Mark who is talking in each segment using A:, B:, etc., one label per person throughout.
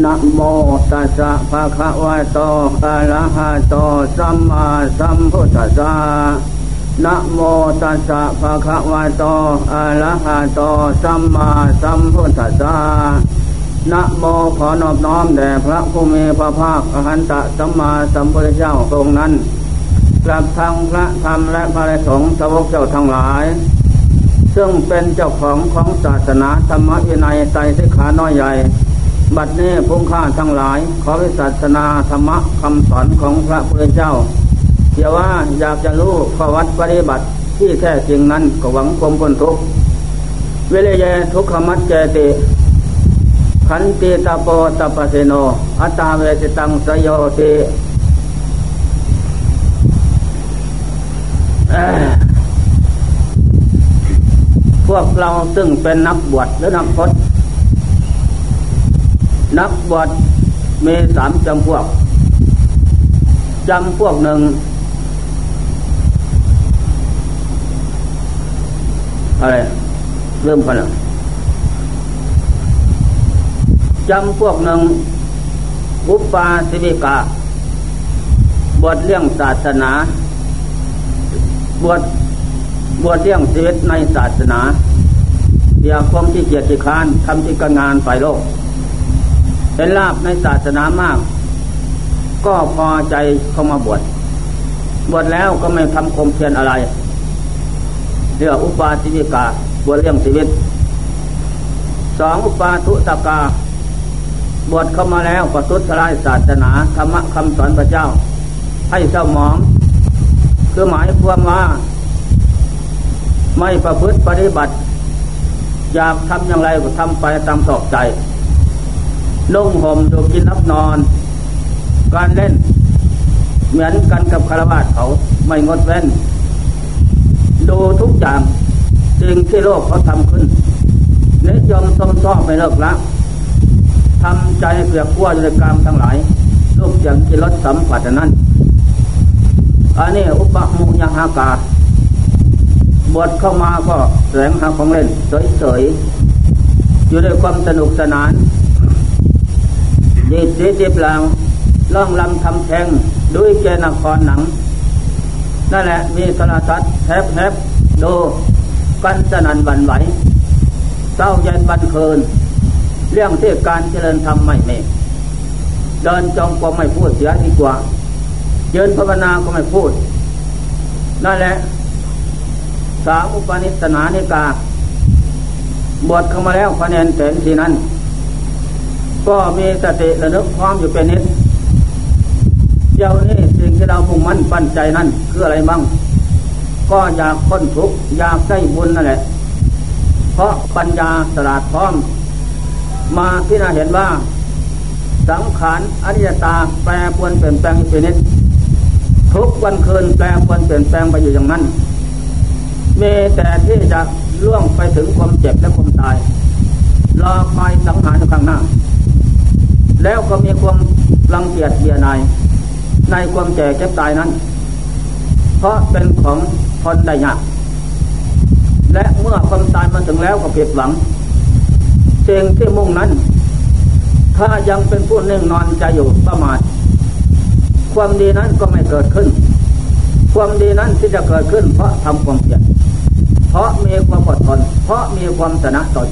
A: นะโมตัสสะภะคะวะโตอะระหะโตสัมมาสัมพุทธัสสะนะโมตัสสะภะคะวะโตอะระหะโตสัมมาสัมพุทธัสสะนะโมขอนอบน้อมแด่พระผู้มีพระภาคอรหันตสัมมาสัมพุทธเจ้าองค์นั้นกลับทางพระธรรมและพระสงฆ์สาวกเจ้าทั้งหลาย ซึ่งเป็นเจ้าของของศาสนาธรรมวินัยไตรสิกขาน้อยใหญ่ บัดนี้พุ่งข้าทั้งหลาย ขอวิศาสนาธรรมะคำสอนของพระพุทธเจ้าเดี๋ยวว่าอยากจะรู้ข้อวัดปฏิบัติที่แท้จริงนั้นก็หวังความพ้นทุกข์เวลเยทุกขมัจเจติขันติตาโปตปเสโน อัตตาเวติตังสยโยติพวกเราซึ่งเป็นนักบวชหรือนักพจน์ นักบวชมีสามจำพวก จำพวกหนึ่ง อะไร เริ่มกันแล้วจำพวกหนึ่งบุปปาสิวิกา บวชเรื่องศาสนา บวชบวชเรื่องชีวิตในศาสนาเดียความที่เกียรติคานทำที่การงานฝ่ายโลก เป็นลาบในศาสนามาก ก็พอใจเข้ามาบวชบวชแล้วก็ไม่ทำคมเพียรอะไรเรียกอุปาสิวิกาบวชเรื่องชีวิตสองอุปาทุตกา บวชเข้ามาแล้วประทุษร้ายศาสนาธรรมคำสอนพระเจ้า ให้เศร้าหมอง คือหมายความว่า ไม่ประพฤติปฏิบัติ อยากทำอย่างไรก็ทำไปตามสอบใจ นุ่งห่มดูกินนับนอน การเล่น เหมือนกันกับคารวะเขาไม่งดเว้น ดูทุกอย่างสิ่งที่โลกเขาทำขึ้นนิยมสมซ้อไม่เลิกละทำใจเปรียบขั้วในกรรมทั้งหลายลูกอย่างกิรสสัมผัสนั้น อันนี้อุปมุยหากาบวชเข้ามาก็แสงหาของเล่นเฉยๆอยู่ด้วยความสนุกสนาน ดีสีจีบลางล่องลำทำแทงด้วยเจนครหนัง นั่นแหละมีโทรทัศน์แทบแทบโดกันสนันบันไหวเศร้าเย็นบันเคินเรื่องที่การเจริญธรรมไม่เมเดินจงกรมไม่พูดเสียดีกว่าเยินภาวนาก็ไม่พูด นั่นแหละ สามุปนิสนานิกา บวชเข้ามาแล้วคะแนนเต็มทีนั้น ก็มีสติระลึกความอยู่เป็นนิดเจ้านี่สิ่งที่เรามุ่งมั่นปั้นใจนั่นคืออะไรบ้าง ก็อยากพ้นทุกข์อยากได้บุญนั่นแหละ เพราะปัญญาสลาดพร้อม มาพิจารณาเห็นว่า สังขารอนิจจตาแปรปวนเปลี่ยนแปลงอยู่เป็นนิดทุกวันคืนแปลปวนเปลี่ยนแปลงไปอยู่อย่างนั้นมีแต่ที่จะล่วงไปถึงความเจ็บและความตายรอคอยสังหารข้างหน้า แล้วก็มีความรังเกียจเบียนายในความแก่เก็บตายนั้น เพราะเป็นของคนได้ยากและเมื่อความตายมาถึงแล้วก็เพียหวังเิงที่มุ่งนั้น ถ้ายังเป็นผู้นิ่งนอนใจอยู่ประมาทความดีนั้นก็ไม่เกิดขึ้น ความดีนั้นที่จะเกิดขึ้น เพราะทำความเพียรเพราะมีความอดทนเพราะมีความชนะตน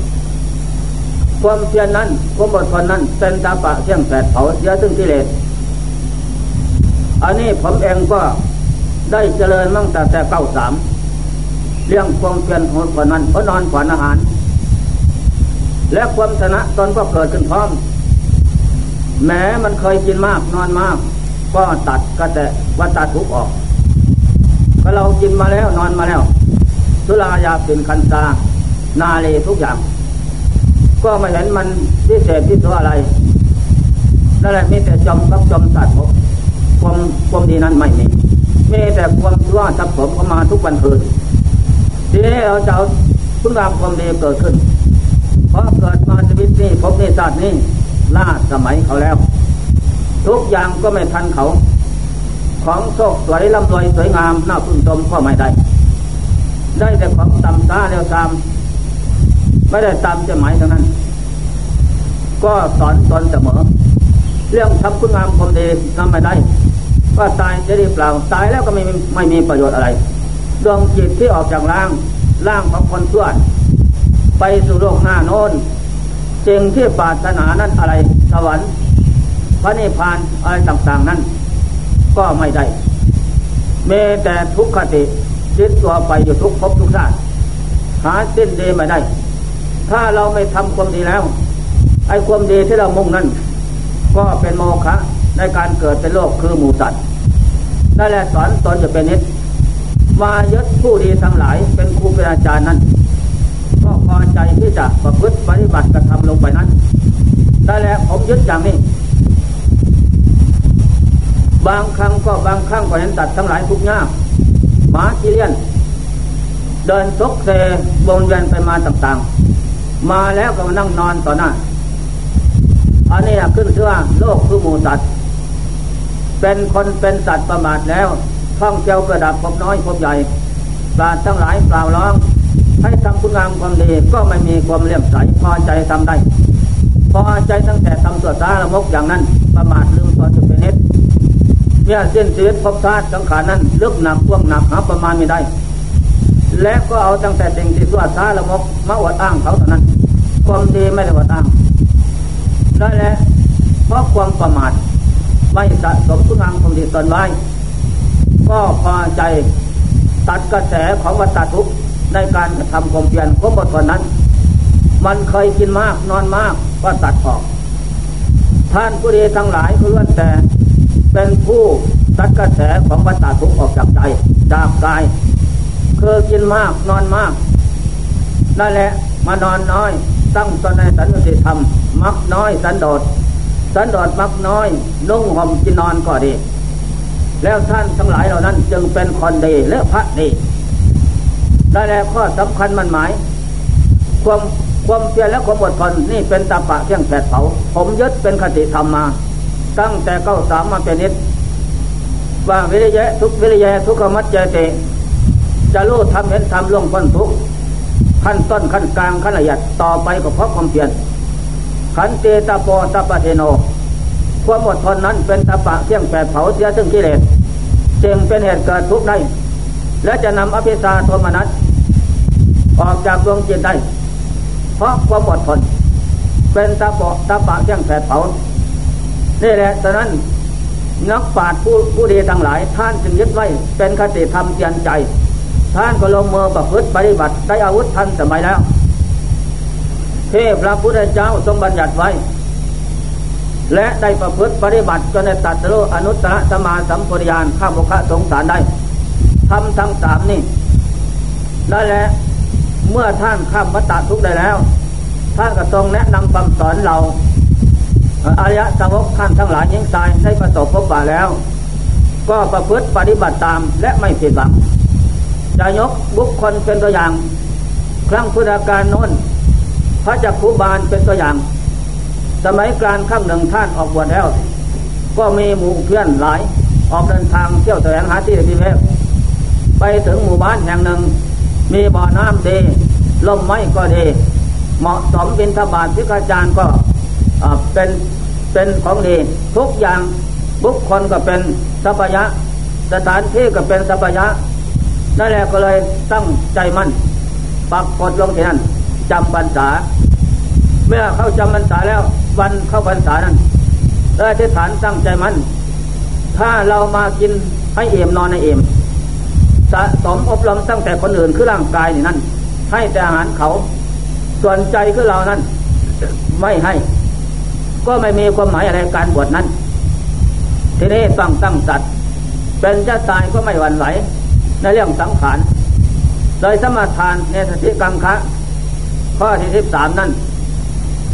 A: ความเพียรนั้นความอดทนนั้นเป็นตาปะเที่ยงแผดเผาเยอะซึ่งกิเลสอันนี้ผมเองก็ได้เจริญมั่งแต่แต่เก้าสามเรื่องความเพียรโหดกว่านั้นเพราะนอนฝันอาหาร และความชนะตนก็เกิดขึ้นพร้อม แม้มันเคยกินมากนอนมาก ก็ตัดก็แต่ว่าตัดทุกออก ก็เรากินมาแล้วนอนมาแล้วสุรายาเป็นคันตา นาเลทุกอย่าง ก็ไม่เห็นมันพิเศษที่ตัวอะไรนั่นแหละมีแต่จมกับจมสัตัดความความดีนั้นไม่มีมีแต่ความชั่วทับผมเข้ามาทุกวันคืนทีนี้เราจะเอาคุณงามความดีเกิดขึ้น เพราะเกิดมาชีวิตนี้พบในศาสตร์นี้ล่าสมัยเขาแล้ว ทุกอย่างก็ไม่ทันเขา ของโชคสวยลำรวยสวยงามน่าพึงชมก็ไม่ได้ ได้แต่ของต่ำตาเร็วตาม ไม่ได้ตามจะหมายเท่านั้น ก็สอนตนเสมอ เรื่องทำคุณงามความดีทำไม่ได้ก็ตายจะไดีเปล่าตายแล้วก็ไม่ไม่มีประโยชน์อะไรดวงจิตที่ออกจากร่างร่างของคนชั่วไปสู่โลกหน้าโน้นสิ่งที่ปรารถนานั้นอะไรสวรรค์พระนิพพานอะไรต่างๆนั้น ก็ไม่ได้เมแต่ทุกขติจิตตัวไปอยู่ทุกภพทุกชาติหาสิ้นดีไม่ได้ ถ้าเราไม่ทำความดีแล้ว ไอ้ความดีที่เรามุ่งนั้น ก็เป็นโมฆะในการเกิดเป็นโลกคือหมูสัตว์นั่นแหละสอนตนจะเป็นนิดมายึดผู้ดีทั้งหลายเป็นครูเป็นอาจารย์นั้น ก็พอใจที่จะประพฤติปฏิบัติกระทำลงไปนั้น ได้แล้วผมยึดอย่างนี้ บางครั้งก็บางครั้งก็เห็นตัดทั้งหลายทุกยากหมาจีเลียน เดินซกเซวนเวียนไปมาต่างๆ มาแล้วก็มานั่งนอนต่อหน้า อันนี้ขึ้นชื่อว่าโลกคือหมูสัตว์ เป็นคนเป็นสัตว์ประมาทแล้วท่องเที่ยวกระดับพบน้อยพบใหญ่ปราดทั้งหลายกล่าร้อง ให้ทำคุณงามความดีก็ไม่มีความเลี่ยมใสพอใจทำได้ พอใจตั้งแต่ทำตัวตาละมกอย่างนั้นประมาทลืมตอนจะเป็นเหตุเมื่อสิ้นชีวิตพบชาติสังขารนั้นลึกหนักพ่วงหนักหาประมาณไม่ได้และก็เอาตั้งแต่สิ่งที่ตัวตาละมกมาอวดอ้างเขาเท่านั้น ความดีไม่ได้อวดอ้างได้แล้วเพราะความประมาทไม่สะสมคุณงามความดีตนไว้ ก็พอใจตัดกระแสของวัฏทุกข์ในการทำความเพียรครบทนนั้น มันเคยกินมากนอนมากก็ตัดออก ท่านผู้ดีทั้งหลายคือล้วนแต่เป็นผู้ตัดกระแสของวัฏทุกข์ออกจากใจจากกายคือกินมากนอนมากนั่นแหละมานอนน้อย ตั้งตนในสันติธรรม มักน้อยสันโดษสันโดษมักน้อยนุ่งห่มกินนอนก็ดี แล้วท่านทั้งหลายเหล่านั้นจึงเป็นคนดีและพระดีได้แล้วข้อสำคัญมันหมาย ความความเพียรและความอดทนนี่เป็นตาปะเที่ยงแผดเผาผมยึดเป็นคติธรรมมา ตั้งแต่เก้าสามมาเป็นนิดว่าวิริยะทุกวิริยะทุกขมัจเจเตจะรู้ทำเห็นทำล่วงพ้นทุก ขั้นต้นขั้นกลางขั้นละเอียดต่อไปก็เพราะความเพียรขันเตตาโปตาปเทโนความอดทนนั้นเป็นตะปะเที่ยงแปดเผาเสียซึ่งกิเลสจึงเป็นเหตุเกิดทุกข์ได้ และจะนำอภิสาโทมนัสออกจากดวงจิตได้ เพราะความอดทน เป็นตะปะตะปะเที่ยงแปดเผานี่แหละฉะนั้นนักปราชญ์ผู้ผู้ดีทั้งหลาย ท่านจึงยึดไว้เป็นคติธรรมเตียนใจ ท่านก็ลงมือประพฤติปฏิบัติได้อาวุธทันสมัยแล้วเทพพระพุทธเจ้าทรงบัญญัติไว้ และได้ประพฤติปฏิบัติจนได้ตัดรู้อนุตตรสมาสัมปริยานข้ามคะสงสารได้ทำทั้งสามนี่ได้แล้วเมื่อท่านข้ามวัตทุกได้แล้ว ท่านก็ทรงแนะนำคำสอนเราอายะสาวกท่านทั้งหลายยิ่งตายได้ประสบพบป่าแล้ว ก็ประพฤติปฏิบัติตามและไม่ผิดหวัง จะยกบุคคลเป็นตัวอย่าง ครั้งพุทธการโน้น พระจักขุบาลเป็นตัวอย่าง สมัยกลางข้างหนึ่งท่านออกบวชแล้ว ก็มีหมู่เพื่อนหลายออกเดินทางเที่ยวแสวงหาที่พิเวกไปถึงหมู่บ้านแห่งหนึ่ง มีบ่อน้ำดีลมไม้ก็ดี เหมาะสมบินทบาทพิกาจารย์ก็เป็นเป็นของดีทุกอย่างบุคคลก็เป็นสัพยะ สถานที่ก็เป็นสัพยะ นั่นแหละก็เลยตั้งใจมั่นปักกดลงที่นั่นจำพรรษา เมื่อเข้าจำพรรษาแล้ววันเข้าพรรษานั้นได้ที่ฐานตั้งใจมั่นถ้าเรามากินให้เอี่ยมนอนในเอี่ยมสะสมอบรมตั้งแต่คนอื่นคือร่างกายนี่นั่นให้แต่อาหารเขา ส่วนใจคือเรานั้นไม่ให้ ก็ไม่มีความหมายอะไรการบวชนั้นทีนี้ต้องตั้งสัตว์เป็นจะตายก็ไม่หวั่นไหว ในเรื่องสังขารโดยสมาทานในสติกังคะข้อที่สิบสามนั้น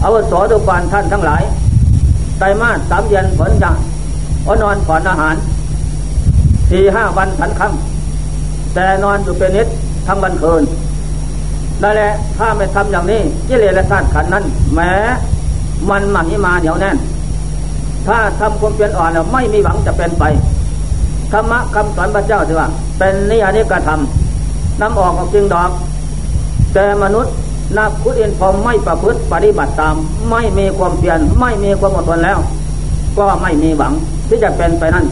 A: อาวุโสทุกวันท่านทั้งหลายไตรมาสสามเดือนผลจังอนอนผ่อนอาหารสี่ห้าวันผันคำแต่นอนอยู่เป็นนิดทั้งวันคืนนั่นแหละถ้าไม่ทำอย่างนี้กิเลสและธาตุขันนั้น แม้มันมันนี้มาเหนียวแน่น ถ้าทำความเปลี่ยนอ่อนแล้วไม่มีหวังจะเป็นไป ธรรมะคำสอนพระเจ้าสิว่า เป็นนิยานิกระทำนำออกออกจริงดอก แต่มนุษย์นักขุดเอ็นพอไม่ประพฤติปฏิบัติตาม ไม่มีความเพียรไม่มีความอดทนแล้ว ก็ไม่มีหวังที่จะเป็นไปนั่น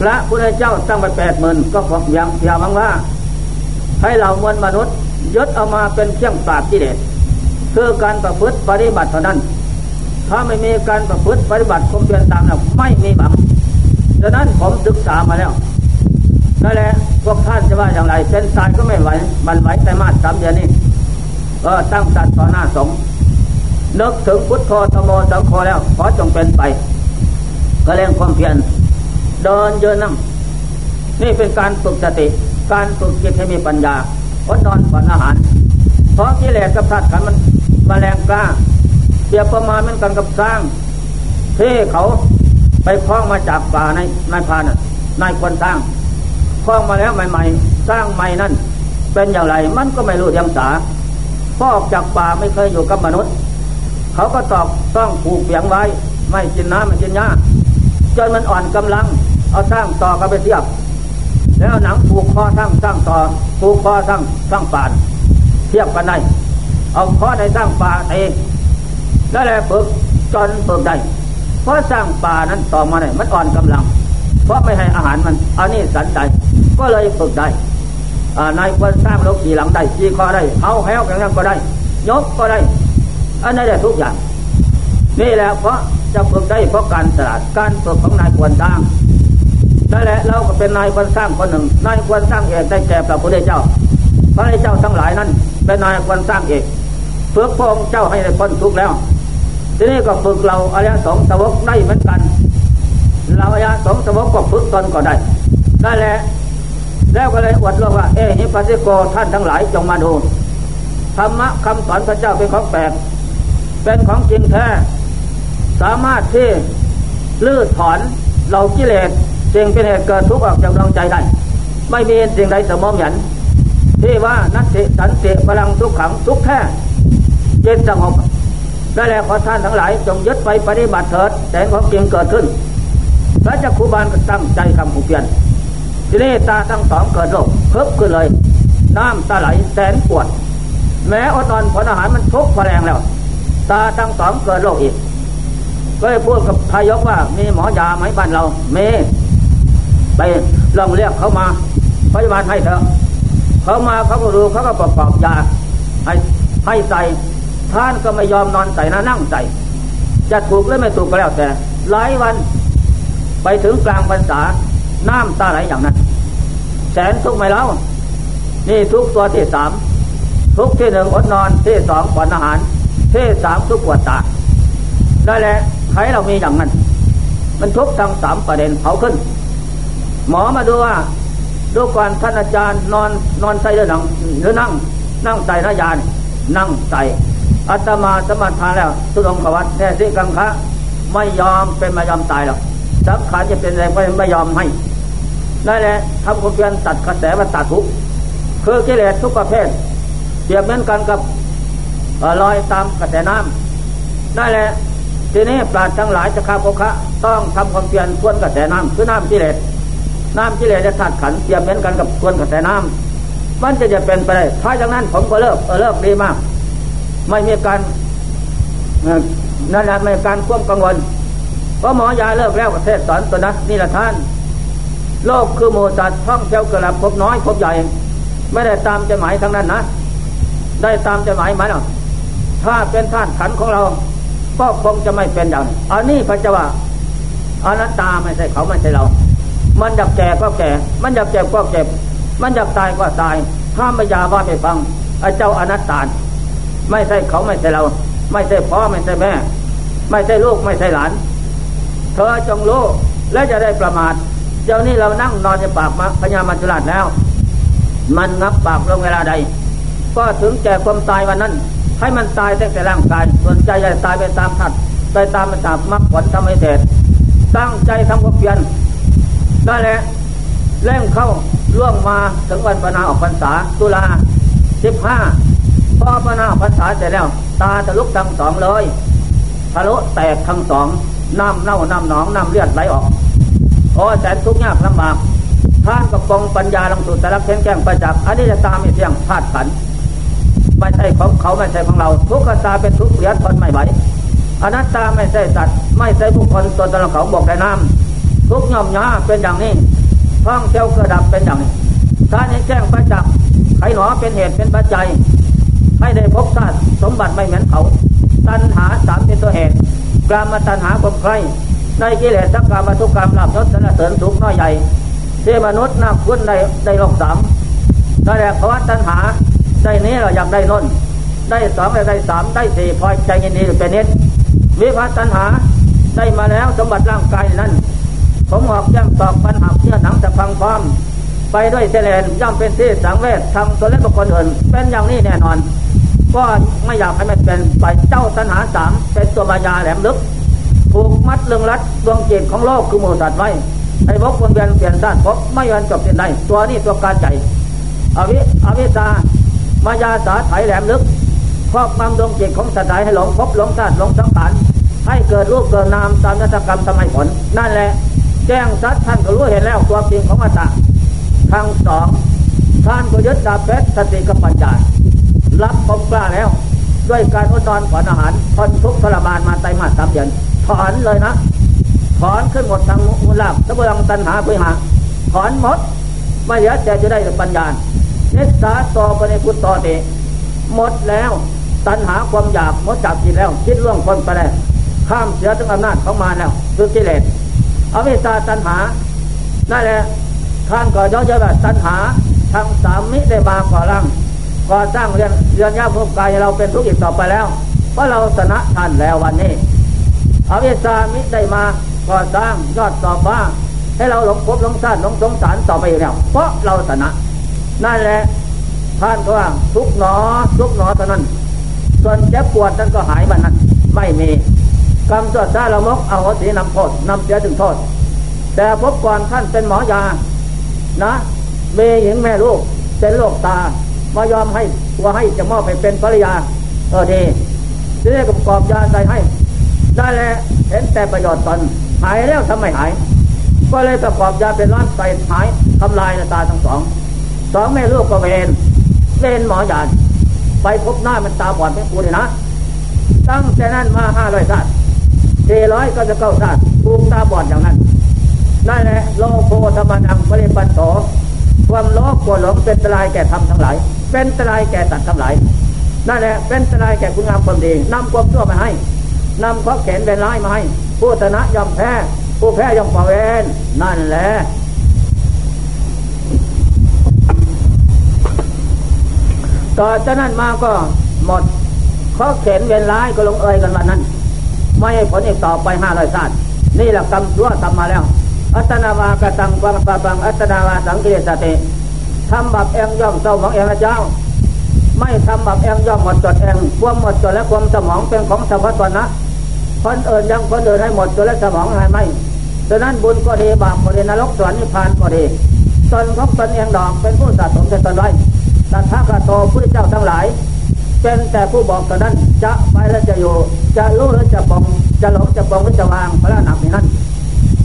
A: พระพุทธเจ้าตั้งไปแปดหมื่นก็พยังเพียงว่า ให้เรามวลมนุษย์ยศเอามาเป็นเครื่องปราบกิเลสคือการประพฤติปฏิบัติเท่านั้น ถ้าไม่มีการประพฤติปฏิบัติความเพียรตามแล้วไม่มีหวัง ดังนั้นผมศึกษามาแล้วนั่นแหละพวกท่านจะว่าอย่างไรเป็นตายก็ไม่ไหวมันไหวแต่มาสามเดือนนี้เออตั้งสัตว์ต่อหน้าสงนึกถึงพุทโธธโมสังโฆแล้ว ขอจงเป็นไปก็เร่งความเพียรเดินเยืนนั่งนี่เป็นการฝึกสติ การฝึกจิตให้มีปัญญาอดนอนก่อนอาหาร เพราะกิเลสกับธาตุขันมันมาแรงกล้าเปียบประมาณมันกันกับสร้างที่เขา ไปคล้องมาจากป่าในนายพานนายคนสร้างคล้องมาแล้วใหม่ ๆ สร้างใหม่นั่น เป็นอย่างไรมันก็ไม่รู้ยังสาพ่อออกจากป่าไม่เคยอยู่กับมนุษย์ เขาก็ตอกต้องผูกเปียงไว้ ไม่กินน้ำไม่กินหญ้าจนมันอ่อนกำลัง เอาสร้างต่อกันไปเทียบ แล้วหนังผูกคอทั้างสร้างต่อผูกคอทั้างสร้างป่าน เทียบกันได้เอาคอในสร้างป่าเองนั่นแหละฝึกจนฝึกได้ เพราะสร้างป่านั้นต่อมาเนี่ยมันอ่อนกำลัง เพราะไม่ให้อาหารมันอันนี้สันใจก็เลยฝึกได้นายควรสร้างรถขี่หลังได้ขี่คอได้เอาแห้วกันนั่งก็ได้ ยกก็ได้ อันนี้ได้ทุกอย่าง นี่แหละเพราะจะฝึกได้เพราะการสลัดการฝึกของนายควรสร้างนั่นแหละเราก็เป็นนายควรสร้างคนหนึ่งนายควรสร้างเอกได้แก่พระพุทธเจ้า พระเจ้าทั้งหลายนั้น เป็นนายควรสร้างเอกฝึกพระองค์เจ้าให้ได้พ้นทุกข์แล้ว ทีนี้ก็ฝึกเราอริยสงสาวกได้เหมือนกัน เราอริยสงสาวกก็ฝึกตนก็ได้นั่นแหละแล้วก็เลยอวดเรื่องว่า เอหิปัสสิโกท่านทั้งหลายจงมาดูธรรมะคำสอนพระเจ้าเป็นของแปลกเป็นของจริงแท้ สามารถที่ลื้อถอนเรากิเลสสิ่งเป็นเหตุเกิดทุกข์ออกจากดวงใจได้ ไม่มีสิ่งใดสมอมหยันที่ว่านัตติสันติพลังทุกขังทุกแท้เย็นสงบ ได้แล้วขอท่านทั้งหลาย จงยึดไปปฏิบัติเถิดแสงของจริงเกิดขึ้นพระเจ้าครูบาลก็ตั้งใจคำผูกเปลี่ยนทีนี้ตาทั้งสองเกิดโรคเพิ่มขึ้นเลย น้ำตาไหลแสนปวด แม้อดนอนผลอาหารมันทุกแรงแล้ว ตาทั้งสองเกิดโรคอีก ก็เลยพูดกับทายกว่า มีหมอยาไหมบ้านเราเมไปลองเรียกเขามาพยาบาลให้เถอะเขามาเขาก็ดูเขาก็ประกอบยาให้ให้ใส่ ท่านก็ไม่ยอมนอนใส่นะนั่งใส่จะถูกหรือไม่ถูกก็แล้วแต่ หลายวันไปถึงกลางพรรษาน้ำตาไหลอย่างนั้น แสนทุกข์ไม่เล่านี่ทุกตัวที่สามทุกที่หนึ่งอดนอนที่สองผ่อนอาหารที่สามทุกปวดตาได้แหละใครเรามีอย่างนั้น มันทุกทั้งสามประเด็นเผาขึ้น หมอมาดูว่าดูก่อนท่านอาจารย์นอนนอนใส่หรือนั่งหรือนั่ง นั่งใส่ระยานนั่งใส่ อัตมาสมาทานแล้วสุดองกวัดแท้สิกังคะไม่ยอมเป็นไม่ยอมตายหรอกสังขารจะเป็นอะไรก็ไม่ยอมให้นั่นแหละทำความเพียรตัดกระแสมันตัดทุกคือกิเลสทุกประเภทเปรียบเหมือนกันกับลอยตามกระแสน้ำนั่นแหละทีนี้ปราดทั้งหลายจะข้าพคะต้องทำความเพียรทวนกระแสน้ำคือน้ำกิเลสน้ำกิเลสจะถัดขันเปรียบเหมือนกันกับทวนกระแสน้ำมันจะจะเป็นไปได้ถ้าจากนั้นผมก็เลิกเออเลิกดีมาก ไม่มีการนั่นแหละไม่การควบกังวลเพราะหมอยาเลิกแล้วประเทศสอนตัวนั้นนี่แหละท่าน โลกคือหมูสัตว์ท่องเที่ยวกระลับพบน้อยพบใหญ่ ไม่ได้ตามใจหมายทั้งนั้นนะ ได้ตามใจหมายไหมล่ะถ้าเป็นธาตุขันของเรา ก็คงจะไม่เป็นอย่างนี้อันนี้พระเจ้าว่าอนัตตาไม่ใช่เขาไม่ใช่เรา มันอยากแก่ก็แก่ มันอยากเจ็บก็เจ็บ มันอยากตายก็ตาย ถ้าไม่ยาว่าไปฟังไอ้เจ้าอนัตตา ไม่ใช่เขาไม่ใช่เรา ไม่ใช่พ่อไม่ใช่แม่ ไม่ใช่ลูกไม่ใช่หลาน เธอจงรู้และจะได้ประมาทเดี๋ยวนี้เรานั่งนอนในปากพญามัจจุราชแล้ว มันงับปากลงเวลาใด ก็ถึงแก่ความตายวันนั้น ให้มันตายตั้งแต่ร่างกายส่วนใจจะตายไปตามทัดไปตามไปตามมรรคผลทำให้เสร็จตั้งใจทำความเพียรได้แหละเร่งเข้าล่วงมาถึงวันปนาออกพรรษาตุลาสิบห้า พอปนาออกพรรษาเสร็จแล้ว ตาทะลุทั้งสองเลยทะลุแตกทั้งสองน้ำเน่าน้ำหนองน้ำเลือดไหลออกโอ้แสนทุกข์ยากลำบากท่านกับปองปัญญาลงสู่แต่ละเข็นแก้งประจักษ์อันนี้จะตามไม่เที่ยงธาตุขันไม่ใช่ของเขาไม่ใช่ของเรา ทุกขตาเป็นทุกข์เสียทนไม่ไหวอนัตตาไม่ใช่สัตว์ไม่ใช่บุคคลตัวตนเขาบอกได้น้ำทุกย่อมยาเป็นอย่างนี้ท่องเที่ยวกระดับเป็นอย่างนี้ถ้าในแจ้งประจักษ์ใครหนอเป็นเหตุเป็นปัจจัย ให้ได้พบชาติสมบัติไม่เหมือนเขา ตัณหาสามเป็นตัวเหตุกลามาตัณหาความใครในกิเลสสักกรรมทุกกรรมลาบยศสนเสริญสุขน้อยใหญ่เทมนุษย์นักคุณในในโลกสามนั่นแหละเพราะว่าตัณหาได้นี้เราอยากได้นนได้สองได้สามได้สี่พอใจยินดีเป็นนิดวิพัฒตัณหาได้มาแล้วสมบัติร่างกายนั้นผมหอกย่ำตอกปัญหาเนื้อหนังจะพังพร้อม ไปด้วยเสลนย่อมเป็นที่สังเวชทำตัวเล็กบุคคลอื่น เป็นอย่างนี้แน่นอน ก็ไม่อยากให้มันเป็นไปเจ้าตัณหาสามเป็นตัวมายาแหลมลึกผูกมัดเรื่องรัดดวงจิตของโลกคือมูสัตว์ไว้ไอ้พกคนเวียนเปลี่ยนด้านพบไม่ยันจบเป็นได้ตัวนี้ตัวการใจอวิอวิตามายาสาไถแหลมลึกครอบงำดวงจิตของสัตว์ใดให้หลงพบหลงชาติหลงสังขารให้เกิดรูปเกิดนามตามนัตกรรมทำให้ผล นั่นแหละ แจ้งสัตว์ท่านก็รู้เห็นแล้วตัวจริงของอัตตาทางสองท่านก็ยึดดาบเพชรสติกับปัญญา รับผมกล้าแล้ว ด้วยการอดนอนก่อนอาหารทนทุกทรมานมาไตมาสามเดือนถอนเลยนะ ถอนขึ้นหมดทางมูลลาบตะเบืองตันหาไปหาถอนหมดไม่เหลือแต่จะได้ปัญญาเนสาต่อไปในพุทธต่อเตหมดแล้วตัณหาความอยากหมดจากจิตแล้ว คิดล่วงคนไปแล้วข้ามเสียถึงอำนาจของมาแล้วคือกิเลสอวิชชาตัณหานั่นแหละท่านก็ย่อเยอะแบบตัณหาทางสามมิได้มาก่อร่าง ก่อสร้างเรียนเรียนยาภพกายเราเป็นทุกข์อีกต่อไปแล้ว เพราะเราชนะท่านแล้ววันนี้อวิชามิได้มาก่อสร้างยอดต่อบ้าให้เราหลงภพหลงชาติหลงสงสารต่อไปอยู่แล้วเพราะเราชนะนั่นแหละท่านก็ว่าทุกหนอทุกหนอเท่านั้น ส่วนเจ็บปวดนั้นก็หายมันนั้นไม่มีกรรมตัวซาละมกเอาสีนำโทษนำเสียถึงโทษ แต่พบก่อนท่านเป็นหมอยา นะเมหญิงแม่ลูกเป็นโรคตา มายอมให้ตัวให้จะมอบไปเป็นภริยาเออดีทีนี้กับกอบยาใส่ให้ ได้แล้วเห็นแต่ประโยชน์ตนหายแล้วทำไมหาย ก็เลยประกอบยาเป็นร้อนใส่หายทำลายตาทั้งสองสองแม่ลูกก็เวนเวนหมอยาไปพบหน้ามันตาบอดเป็นกูเลยนะ ตั้งแต่นั้นมาห้าร้อยชาติสี่ร้อยก็จะเก้าชาติถูกตาบอดอย่างนั้นนั่นแหละโลโภธรรมนังปริปันโตความโลภโกรธหลงเป็นตรายแก่ธรรมทั้งหลาย เป็นตรายแก่สัตว์ทั้งหลาย นั่นแหละเป็นตรายแก่คุณงามความดีนำความชั่วมาให้นำข้อแขนเป็นร้ายมาให้ผู้ชนะยอมแพ้ ผู้แพ้ยอมเผาเวนนั่นแหละต่อจากนั้นมาก็หมดข้อเข็นเวนร้ายก็ลงเอยกันวันนั้น ไม่ให้ผลอีกต่อไปห้าร้อยชาตินี่แหละกรรมชั่วทำมาแล้ว อัตนาวากตังปังปะปังอัตนาวาสังกิเลสติ ทำบับเองย่อมเศร้าหมองเองนะเจ้า ไม่ทำบับเองย่อมหมดจดเองความหมดจดและความสมองเป็นของสมบัตินะคนเอิญยังคนเดินให้หมดจดและสมองให้ไม่ดังนั้นบุญก็ดีบาปก็ดีนรกสวรรค์นิพพานก็ดีตนของตนเองดอกเป็นผู้สะสมแต่ตนไว้ตัทธากโตพุทธเจ้าทั้งหลาย เป็นแต่ผู้บอกตอนนั้นจะไปและจะอยู่ จะรู้หรือจะปองจะหลงจะปองหรือจะวางพระหนักในนั้น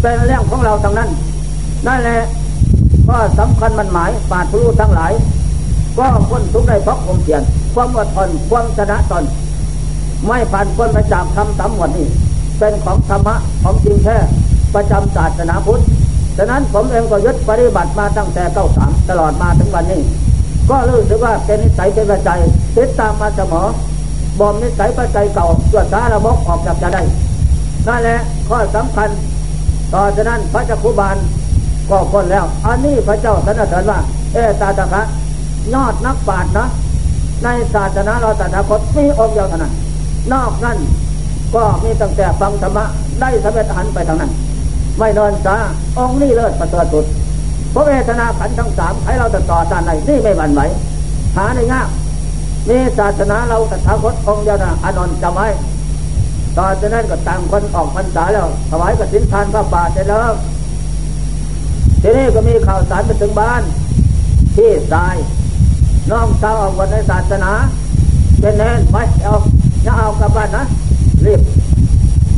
A: เป็นเรื่องของเราทั้งนั้นนั่นแหละ ก็สำคัญมันหมายปาทุรู้ทั้งหลาย ก็พ้นทุกได้เพราะความเพียรความอดทนความชนะตนไม่ผ่านพ้นไปจากคำสามหมดนี้ เป็นของธรรมะของจริงแท้ประจำศาสนาพุทธฉะนั้นผมเองก็ยึดปฏิบัติมาตั้งแต่เก้าสามตลอดมาถึงวันนี้ ก็รู้สึกว่าเป็นนิสัยเป็นปัจจัยติดตามมาเสมอบอมนิสัยปัจจัยเก่าตัวสาระบกออกจากจะได้นั่นแหละข้อสำคัญ ต่อจากนั้นพระจักคุบาล ก็คนแล้ว อันนี้พระเจ้าสนเสริญว่า เอตาตะคะยอดนักปราชญ์นะ ในศาสนาเราตถาคตมีองค์เดียวเท่านั้น นอกนั้นก็มีตั้งแต่ฟังธรรมะได้สำเร็จหันไปทางนั้น ไม่นอนซาองค์นี้เลิศประเสริฐสุดพระเวทนาขันทั้งสามให้เราจะต่อตานไหนนี่ไม่หวั่นไหวหาในยากมีศาสนาเราตถาคตองค์เดียวนะอานนจำไว้ตอจากนั้นก็ต่างคนออกพรรษาแล้วถวายกฐินทานพระป่าเสร็จแล้ว ทีนี้ก็มีข่าวสารไปถึงบ้าน ที่ตายน้องสาวออกวันในศาสนา เป็นแน่นไปเอาอย่าเอากลับบ้านนะ รีบ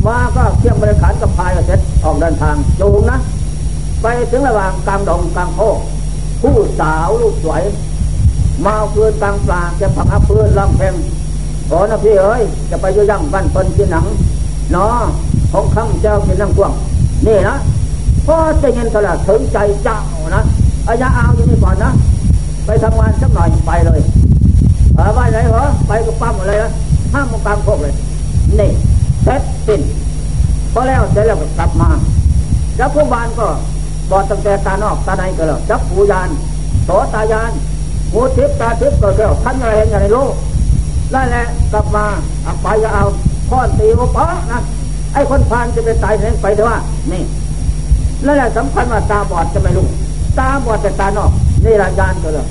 A: มาก็เที่ยงบริขารกับพายก็เสร็จออกเดินทางจูงนะ ไปถึงระหว่างกลางดงกลางโคกผู้สาวลูกสวยมาเอาปืนกลางปลาจะผักเอาปืนลำเพงโอนะพี่เอ้ยจะไปยุ่ยั่งบ้านเปิ้นกินหนังเนาะของคำเจ้ากินนั่งกว้างนี่นะ พอจะเงินตลาดถึงใจเจ้านะอายาเอาอยู่นี่ก่อนนะ ไปทำงานสักหน่อยไปเลยเออไปไหนเหรอไปกับปั๊มอะไรนะห้ามกลางพวกเลยนี่เสร็จสิ้นพอแล้วเสร็จแล้วก็กลับมา แล้วผู้บานก็บอดตั้งแต่ตานอกตาในก็แล้วจับหูยานโสตายานหูทิพตาทิพก็เกี่ยวขันอะไรเห็นอย่างไรรู้นั่นแหละกลับมาเอาไปจะเอาข้อนตีโอปะนะไอ้คนพานจะไปตายเองไปเถอะว่านี่ นั่นแหละสำคัญว่าตาบอดจะไม่รู้ตาบอดแต่ตานอกนี่ละยานก็เลย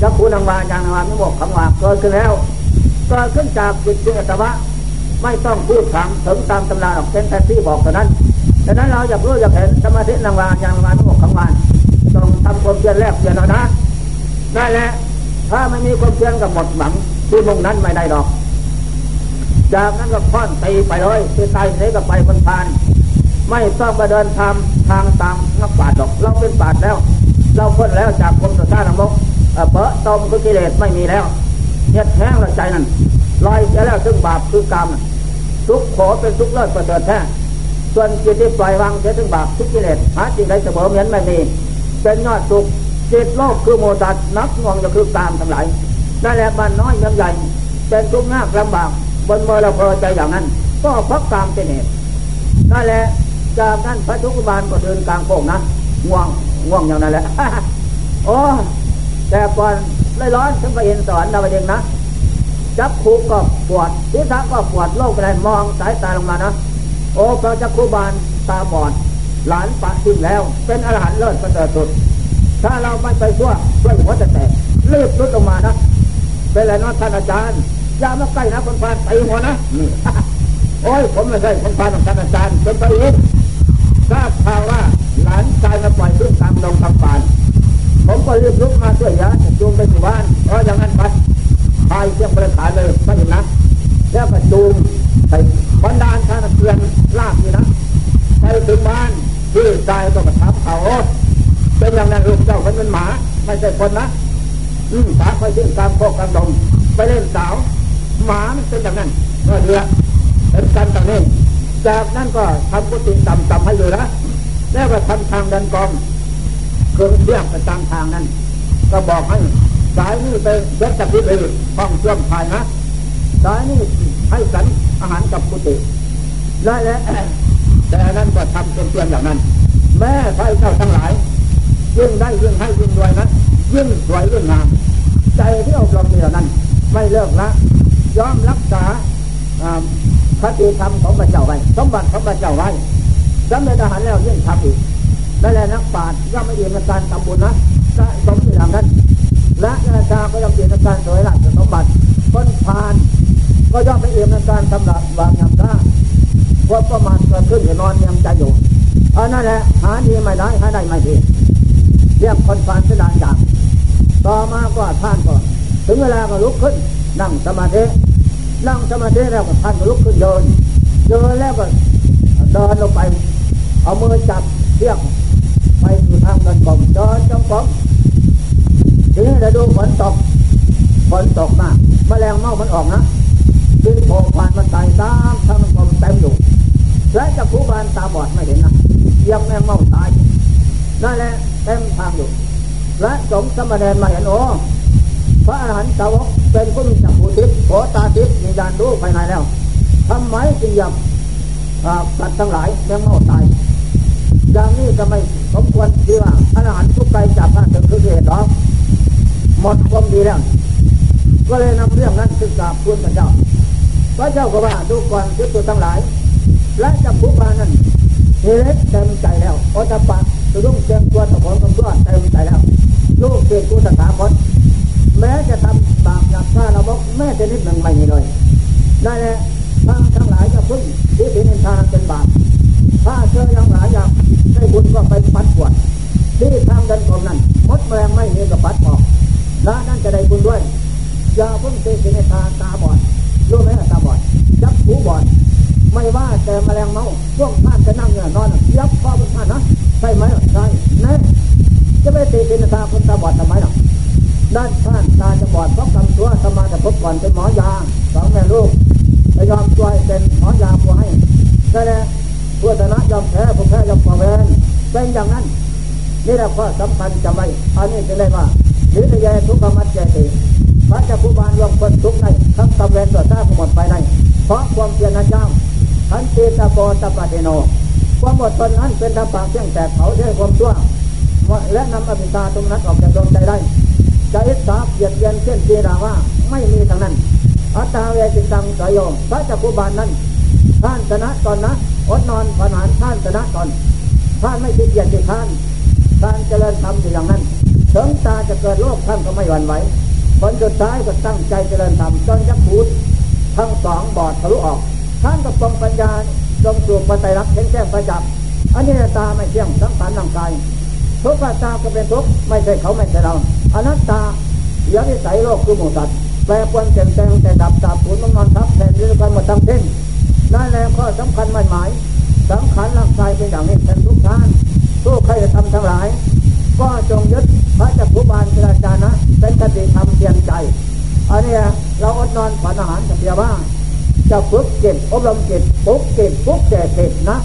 A: จักขูนังวานยางนางวานไม่บอกคำว่าเกิดขึ้นแล้วเกิดขึ้นจากจิตจิตวะไม่ต้องพูดถามถึงตามตำราหรอกเป็นแต่ที่บอกเท่านั้นดังนั้นเราอยากรู้อยากเห็นสมาธินางวานยางนางวานไม่บอกคำว่านต้องทำความเพียรแรกเพียรเอานะได้แหละถ้าไม่มีความเพียรกับหมดหวังที่มุ่งนั้นไม่ได้ดอก จากนั้นก็ค่อนตีไปเลยคือตายไหนก็ไปคนพาน ไม่ต้องมาเดินทางทางตามนักปราชญ์หรอก เราเป็นปราชญ์แล้ว เราพ้นแล้วจากความสุดท้านรกเปอะตมคือกิเลสไม่มีแล้วเฮ็ดแห้งละใจนั่นลอยจะแล้วซึ่งบาปคือกรรมทุกขอเป็นทุกเลิศประเสริฐแท้ส่วนจิตที่ปล่อยวางเสียถึงบาปทุกกิเลสหาจิตใดเสมอเหมือนไม่มีเป็นยอดสุขจิตโลกคือโมตัดนับงวงจะคือกามทั้งหลายนั่นแหละบ้านน้อยเมืองใหญ่เป็นทุกข์ยากลำบากบนเมื่อเราพอใจอย่างนั้น ก็เพราะกามเป็นเหตุนั่นแหละ จากนั้นพระทุกบาลก็เดินกลางโค้งนะง่วงง่วงอย่างนั้นแหละโอ้แต่ก่อนเลยร้อนถึงไปเห็นสวรรค์ดาวดึงนะจับคูก็ปวดทิศก็ปวดโลกไปเลยมองสายตาลงมานะโอ้พระจักคูบาลตาบอดหลานปะทิ้งแล้ว เป็นอรหันต์เลิศประเสริฐสุด ถ้าเราไม่ไปชั่วช่วยหัวจะแตกรีบลุดลงมานะเป็นไรนะท่านอาจารย์อย่ามาใกล้นะคนพานไปหัวนะโอ้ยผมไม่ใช่คนพานของท่านอาจารย์เป็นไปเอง ทราบข่าวว่าหลานชายมาปล่อยพึ่งตามลงทางป่าน ผมก็รีบลุกมาช่วยยาจูงไปที่บ้านเพราะอย่างนั้นไปพายเสียงประขายเลยไม่เห็นนะแล้วก็จูงไปบรรดาท่านเพื่อนลากนี่นะไปถึงบ้านที่ชายก็มาทับเขาเป็นอย่างนั้นลูกเจ้าเป็นหมาไม่ใช่คนนะอืมสาไปเล่นตามโคกกลางดงไปเล่นสาว หมามันเป็นอย่างนั้นก็เดือเป็นกันต่างนี้ จากนั้นก็ทำกุฏิต่ำๆให้อยู่นะแล้วก็ทำทางดันกองเครื่องเรียกไปตามทางนั้น ก็บอกให้สายนี้ไปเด็ดจากที่ไปห้องเชื่อมภายนะสายนี้ให้สันอาหารกับกุฏิได้แล้วแต่นั้นก็ทำเป็นเตือนอย่างนั้น แม่ไฟเจ้าทั้งหลายยิ่งได้ยิ่งให้ยิ่งรวยนะยิ่งสวยยิ่งงามใจที่อบรมเหล่านั้น ไม่เลิกละยอมรักษา คติธรรมของพระเจ้าไว้สมบัติของพระเจ้าไว้สำเร็จอาหารแล้วยิ่งทำอีกนั่นแหละนักปราชญ์ย่อมไม่เอียงในการทำบุญนะสะสมที่ทำนั้นและนาชาก็ย่อมเอียงในการสวยราชสมบัติคนพาน ก็ย่อมไม่เอียงในการทำหรับาปยำท่าเพราะประมาทเกิดขึ้นอยู่นอนยังใจอยู่อันนั่นแหละหาดีไม่ได้หาได้ไม่ดีเรียกคนพานสดานจากต่อมาก็ท่านก็ ถึงเวลาก็ลุกขึ้นนั่งสมาธิ นั่งสมาธิแล้วก็ท่านก็ลุกขึ้นเดินเดินแล้วก็เดินลงไป เอามือจับเชือกไปสู่ทางเดินกลมเดินจงกรมทีนี้เราดูฝนตกฝนตกมากแมลงเม่ามันออกนะดินโผล่ผ่านมันตายตามทางเดินกลมเต็มอยู่และจะผู้บานตาบอดไม่เห็นนะยังแมงเม่าตายนั่นแหละเต็มทางอยู่และสงสมเด็จมาเห็นโอ้พระอรหันต์สาวก เป็นผู้มีจักรภูทิพย์โผตาทิพย์มียานรู้ภายในแล้วทำไมจึงยังสัตว์ทั้งหลายแมงเมาตายอย่างนี้จะไม่สมควรที่ว่าอรหันต์ทุกไปจับท่านถึงคือเหตุหรอหมดความดีแล้วก็เลยนำเรื่องนั้นศึกษาพูดพระเจ้าพระเจ้าก็ว่าดูก่อนทิพย์ตัวทั้งหลาย และจับผู้พานั้นเฮเลสเต็มใจแล้วโอตปะจะรุ่งเต็มตัวตะขอนกับตัวเต็มใจแล้วลูกเกิดกูสถาคต แม้จะทำบาปหนักฆ่าเราบอกแม้จะนิดหนึ่งไม่มีเลยได้แหละทางทั้งหลายจะพึ่งที่เป็นทางเป็นบาปถ้าเจอยังหลายอย่างได้บุญก็ไปปัดปวดที่ทางเดินของนั้นมดแมลงไม่มีกับปัดออกและนั่นจะได้บุญด้วยอย่าพึ่งเตะในตาตาบอดรู้ไหมตาบอดจับหูบอดไม่ว่าแต่แมลงเมาช่วงท่านจะนั่งเงนอนยับข้อบนท่านนะใช่ไหมใช่แน่จะไปเตะในตาคนตาบอดทำไมหรอ
B: ด้านข้านตาจะบอดเพราะกำตัวสมาจะพบก่อนเป็นหมอยาสองแม่ลูกจะยอมตัวให้เป็นหมอยาผู้ให้ก็แล้ผู้ชนะยอมแพ้ผู้แพ้ยอมปล่อยนเป็นอย่างนั้น นี่แหละข้อสำคัญจำไว้อันนี้จะเลยว่าหรือจะแย่ทุกขมัดเจติพระเจ้าผู้บานรวมคนทุกในทั้งตำเวนตัวซาผู้หมดไปใน เพราะความเพียรนั้นเจ้าทันตีตะโกตะปะเทโนความหมดตนนั้นเป็นทางปากเพียงแต่เขาได้ความชั่วและนำอภิตาตรงนั้นออกจากดวงใจได้ จะอิสาเกียดเย็นเช่นตีราว่าไม่มีทางนั้น อัตตาเวจิตังสยโยพระเจ้าผู้บานนั้นท่านชนะตอนนะอดนอนผนานท่านชนะตอนท่านไม่ขี้เกียจที่ท่านการเจริญธรรมอยู่อย่างนั้นถึงตาจะเกิดโรคท่านก็ไม่หวั่นไหวผลสุดท้ายก็ตั้งใจเจริญธรรมจนยักษ์บูดทั้งสองบอดทะลุออก ท่านก็ทรงปัญญาทรงสูบปัจจัยรักเห็นแจ้งประจับอันนี้ตาไม่เที่ยงสังขารร่างกายทุกข์ตาก็เป็นทุกข์ไม่ใช่เขาไม่ใช่เรา อนัตตายวนิสัยโลกคือหมูสัตว์แปรปวนเปลี่ยนแปลงแต่ดับดับผุนต้องนอนทับแทนเรื่องกันหมดทั้งเส้นนั่นแหละข้อสำคัญมันหมายสังขารร่างกายเป็นอย่างนี้เป็นทุกท่านทุกใครจะทำทั้งหลาย ก็จงยึดพระจักรุบาลเจราจานะ เป็นคติธรรมเพียงใจอันนี้เราอดนอนฝันอาหารกับเพียว่าจะฝึกจิตอบรมจิตปุกจิตปุกแก่จิตนะ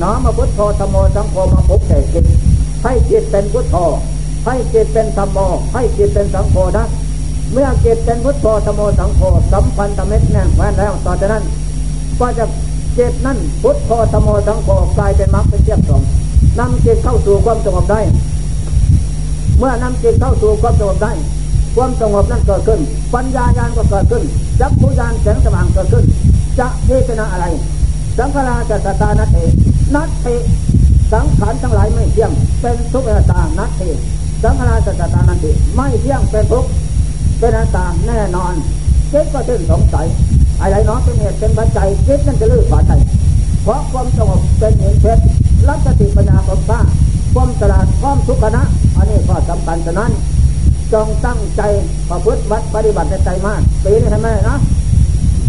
B: น้อมาพุทโธธรรมโมสังโฆมาปุกแก่จิตให้จิตเป็นพุทโธ ให้จิตเป็นธรรมโมให้จิตเป็นสังโฆนะเมื่อจิตเป็นพุทโธธรรมโมสังโฆสัมพันธ์ธรรมแน่นแฟ้นแล้วต่อจากนั้น ก็จะจิตนั่นพุทโธธรรมโมสังโฆกลายเป็นมรรคเป็นเทียบสองนำจิตเข้าสู่ความสงบได้ เมื่อนำจิตเข้าสู่ความสงบได้ ความสงบนั้นเกิดขึ้น ปัญญาญาณก็เกิดขึ้นจักขุญาณแสงสว่างเกิดขึ้น จะพิจารณาอะไร สังขาราจะสตานัตเตนัตเตสังขารทั้งหลายไม่เที่ยง เป็นทุกข์อนัตตานัตเต สังขาราจะสตานัตเตไม่เที่ยงเป็นทุกข์เป็นอนัตตาแน่นอนเจิตก็ถึงสงสัยอะไรเนาะเป็นเหตุเป็นปัจจัยจิตนั่นจะลื้อฝาใจเพราะความสงบเป็นเหตุเพชรรัสติปัญญาของข้าความตลาดความทุกขณะอันนี้ก็สำคัญฉะนั้นจงตั้งใจประพฤติวัดปฏิบัติในใจมากปีนี้ทำไมนะ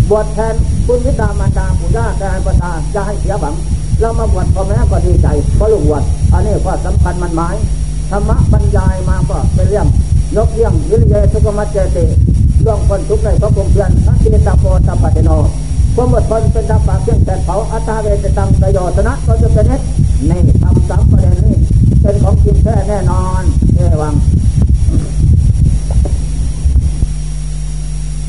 B: บวชแทนคุณวิตามารดาปู่ย่าการประทาจะให้เสียบังเรามาบวชพ่อแม่ก็ดีใจเพราะลูกบวชอันนี้ก็สำคัญมันหมาย ธรรมะบรรยายมาก็เป็นเรื่องยกเรื่องวิริยะทุกมัจเจติเรื่วงคนทุกข์ในพระคงเพื่อนสังที่ตาโปตาปฏิโนความอดทนเป็นดับปากเพียงแต่เผาอัตตาเวจตังประโยชนะก็จะเป็นเนตในทำสามประเด็นนี้เป็นของจริงแท้แน่นอนเอวัง